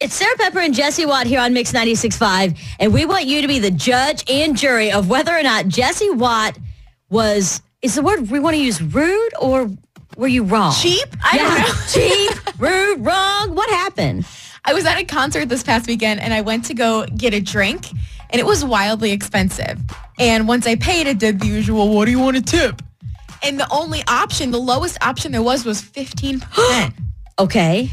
It's Sarah Pepper and Jesse Watt here on Mix 96.5, and we want you to be the judge and jury of whether or not Jesse Watt was, is the word we want to use rude or were you wrong? Cheap? I yeah, don't know. cheap, rude, wrong. What happened? I was at a concert this past weekend and I went to go get a drink and it was wildly expensive. And once I paid, it did the usual, what do you want to tip? And the only option, the lowest option there was was 15%. Okay.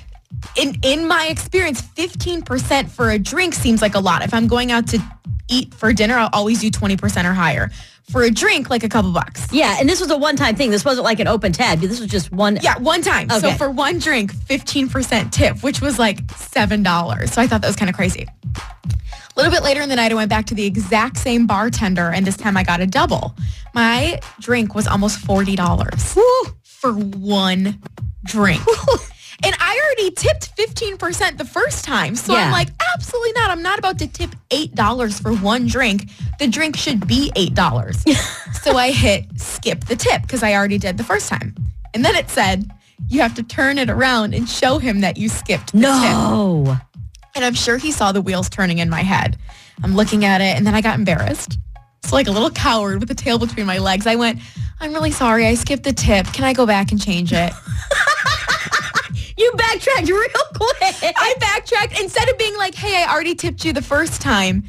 In in my experience, 15% for a drink seems like a lot. If I'm going out to eat for dinner, I'll always do 20% or higher. For a drink, like a couple bucks. Yeah, and this was a one-time thing. This wasn't like an open tab. This was just one. Yeah, one time. So for one drink, 15% tip, which was like $7. So I thought that was kind of crazy. A little bit later in the night, I went back to the exact same bartender, and this time I got a double. My drink was almost $40 for one drink. and I already tipped 15% the first time. So Yeah. I'm like, absolutely not. I'm not about to tip $8 for one drink. The drink should be $8. so I hit skip the tip because I already did the first time. And then it said, you have to turn it around and show him that you skipped the tip. No. And I'm sure he saw the wheels turning in my head. I'm looking at it and then I got embarrassed. So like a little coward with the tail between my legs, I went, I'm really sorry. I skipped the tip. Can I go back and change it? You backtracked real quick. I backtracked instead of being like, hey, I already tipped you the first time.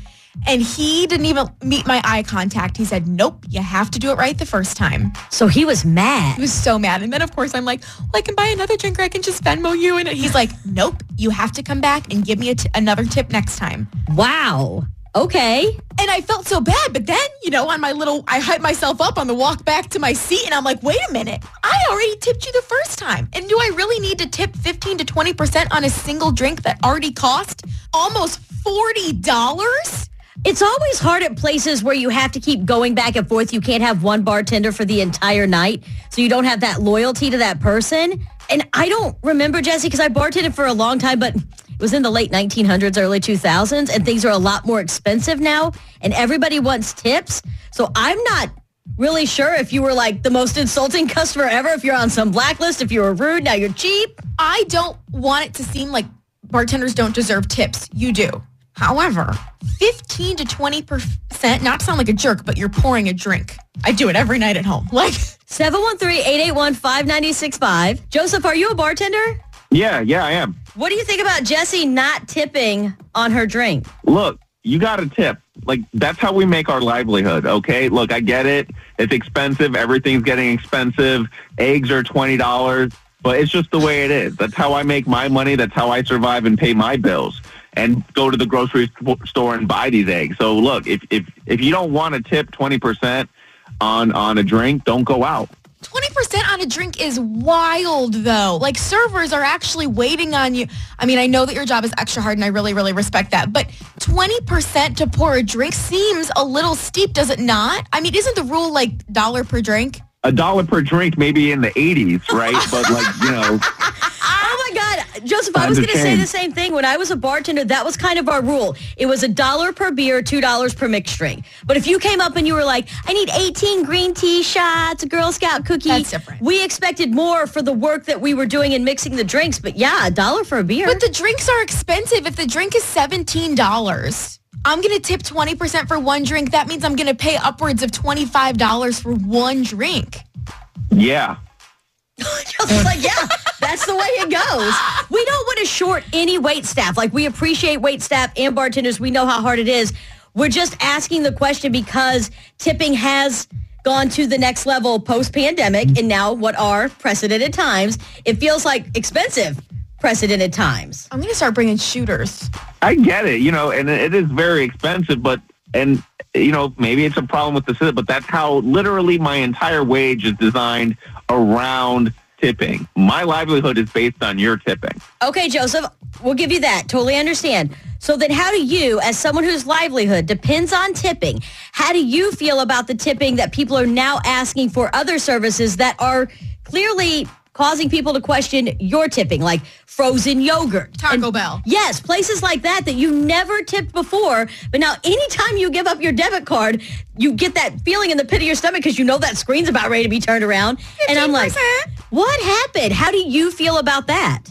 And he didn't even meet my eye contact. He said, nope, you have to do it right the first time. so he was mad. He was so mad. And then, of course, I'm like, well, I can buy another drink or I can just Venmo you. And he's like, nope, you have to come back and give me a t- another tip next time. Wow. Okay. And I felt so bad. But then, you know, on my little, I hyped myself up on the walk back to my seat and I'm like, wait a minute. I already tipped you the first time. And do I really need to tip 15 to 20% on a single drink that already cost almost $40? It's always hard at places where you have to keep going back and forth. You can't have one bartender for the entire night. So you don't have that loyalty to that person. And I don't remember, Jesse, because I bartended for a long time, but it was in the late 1900s, early 2000s, and things are a lot more expensive now. And everybody wants tips. So I'm not really sure if you were like the most insulting customer ever, if you're on some blacklist, if you were rude, now you're cheap. I don't want it to seem like bartenders don't deserve tips. You do. However, 15 to 20%, not to sound like a jerk, but you're pouring a drink. I do it every night at home. Like, 713-881-5965. Joseph, are you a bartender? Yeah, yeah, I am. What do you think about Jesse not tipping on her drink? Look, you got a tip. Like that's how we make our livelihood. Okay. Look, I get it. It's expensive. Everything's getting expensive. Eggs are twenty dollars, but it's just the way it is. That's how I make my money. That's how I survive and pay my bills and go to the grocery store and buy these eggs. So look, if if if you don't want to tip twenty percent on on a drink, don't go out. 20% on a drink is wild though. Like servers are actually waiting on you. I mean, I know that your job is extra hard and I really, really respect that. But 20% to pour a drink seems a little steep, does it not? I mean, isn't the rule like dollar per drink? A dollar per drink, maybe in the '80s, right? but like you know. Joseph, I was going to say the same thing. When I was a bartender, that was kind of our rule. It was a dollar per beer, $2 per mixed drink. But if you came up and you were like, I need 18 green tea shots, a Girl Scout cookie. That's different. We expected more for the work that we were doing in mixing the drinks. But yeah, a dollar for a beer. But the drinks are expensive. If the drink is $17, I'm going to tip 20% for one drink. That means I'm going to pay upwards of $25 for one drink. yeah. Chelsea's like, yeah, that's the way it goes. We don't want to short any wait staff. Like we appreciate wait staff and bartenders. We know how hard it is. We're just asking the question because tipping has gone to the next level post-pandemic and now what are precedented times. It feels like expensive precedented times. I'm going to start bringing shooters. I get it, you know, and it is very expensive, but and you know maybe it's a problem with the system, but that's how literally my entire wage is designed around tipping. My livelihood is based on your tipping. Okay, Joseph, we'll give you that. Totally understand. So then how do you, as someone whose livelihood depends on tipping, how do you feel about the tipping that people are now asking for other services that are clearly causing people to question your tipping, like frozen yogurt. Taco Bell. Yes, places like that that you never tipped before. But now anytime you give up your debit card, you get that feeling in the pit of your stomach because you know that screen's about ready to be turned around. And I'm like, what happened? How do you feel about that?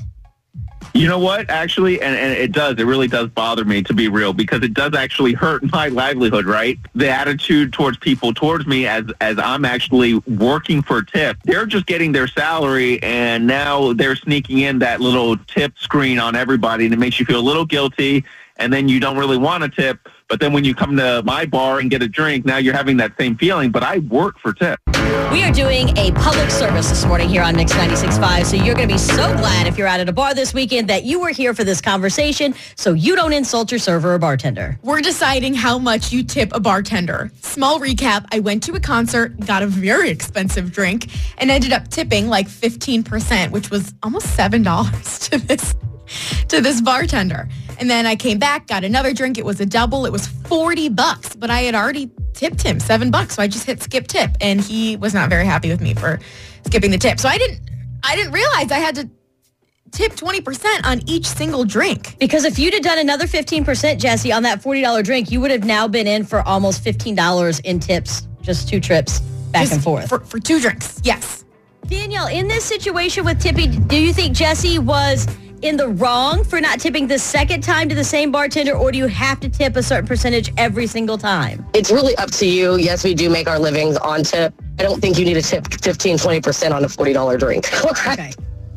You know what? Actually, and, and it does. It really does bother me to be real because it does actually hurt my livelihood. Right? The attitude towards people towards me as as I'm actually working for tip. They're just getting their salary, and now they're sneaking in that little tip screen on everybody, and it makes you feel a little guilty. And then you don't really want a tip. But then when you come to my bar and get a drink, now you're having that same feeling. But I work for tip. We are doing a public service this morning here on Mix 96.5. So you're going to be so glad if you're out at a bar this weekend that you were here for this conversation so you don't insult your server or bartender. We're deciding how much you tip a bartender. Small recap, I went to a concert, got a very expensive drink, and ended up tipping like 15%, which was almost $7 to this to this bartender. And then I came back, got another drink. It was a double. It was 40 bucks, but I had already tipped him 7 bucks. So I just hit skip tip and he was not very happy with me for skipping the tip. So I didn't I didn't realize I had to tip 20% on each single drink. Because if you'd have done another 15%, Jesse, on that $40 drink, you would have now been in for almost $15 in tips, just two trips back Just and forth. For, for two drinks. Yes. Danielle, in this situation with Tippy, do you think Jesse was in the wrong for not tipping the second time to the same bartender, or do you have to tip a certain percentage every single time? It's really up to you. Yes, we do make our livings on tip. I don't think you need to tip 15, 20% on a $40 drink. Okay.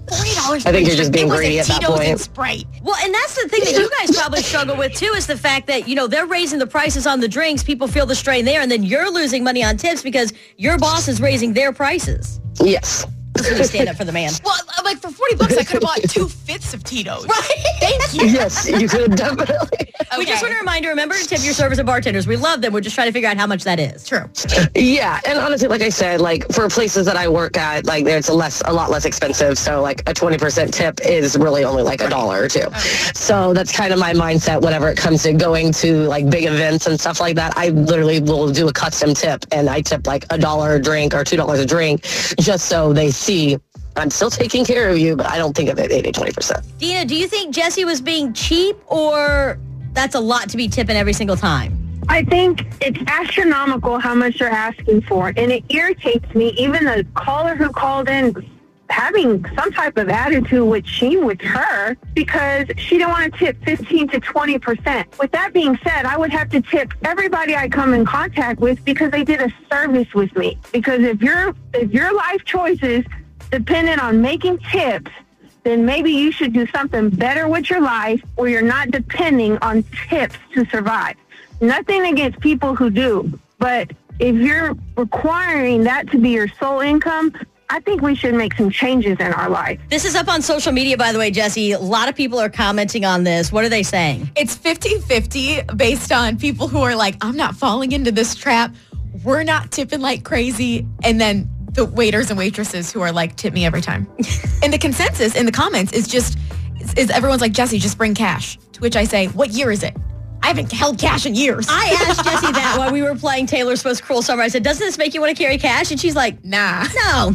$40 I think you're just being it was greedy a at that Tito's point. and Sprite. Well, and that's the thing that you guys probably struggle with too is the fact that, you know, they're raising the prices on the drinks. People feel the strain there, and then you're losing money on tips because your boss is raising their prices. yes. That's when you stand up for the man. Well, like for 40 bucks, I could have bought two fifths of Tito's. Right? Thank you. Yes, you could definitely. We just want to remind you, remember to tip your servers and bartenders. We love them. We're just trying to figure out how much that is. True. Yeah, and honestly, like I said, like for places that I work at, like there's a less, a lot less expensive. So like a 20% tip is really only like a dollar or two. So that's kind of my mindset whenever it comes to going to like big events and stuff like that. I literally will do a custom tip and I tip like a dollar a drink or two dollars a drink just so they see I'm still taking care of you, but I don't think of it 80, 20%. Dina, do you think Jesse was being cheap or that's a lot to be tipping every single time? I think it's astronomical how much they're asking for, and it irritates me. Even the caller who called in having some type of attitude with Sheen with her because she didn't want to tip 15 to 20 percent. With that being said, I would have to tip everybody I come in contact with because they did a service with me. Because if your if your life choices dependent on making tips, then maybe you should do something better with your life where you're not depending on tips to survive. Nothing against people who do, but if you're requiring that to be your sole income, I think we should make some changes in our life. This is up on social media, by the way, Jesse. A lot of people are commenting on this. What are they saying? It's 50-50 based on people who are like, I'm not falling into this trap. We're not tipping like crazy. And then the waiters and waitresses who are like, tip me every time. and the consensus in the comments is just, is, is everyone's like, Jesse, just bring cash. To which I say, what year is it? I haven't held cash in years. I asked Jesse that while we were playing Taylor Swift's Cruel Summer. I said, doesn't this make you want to carry cash? And she's like, nah. no.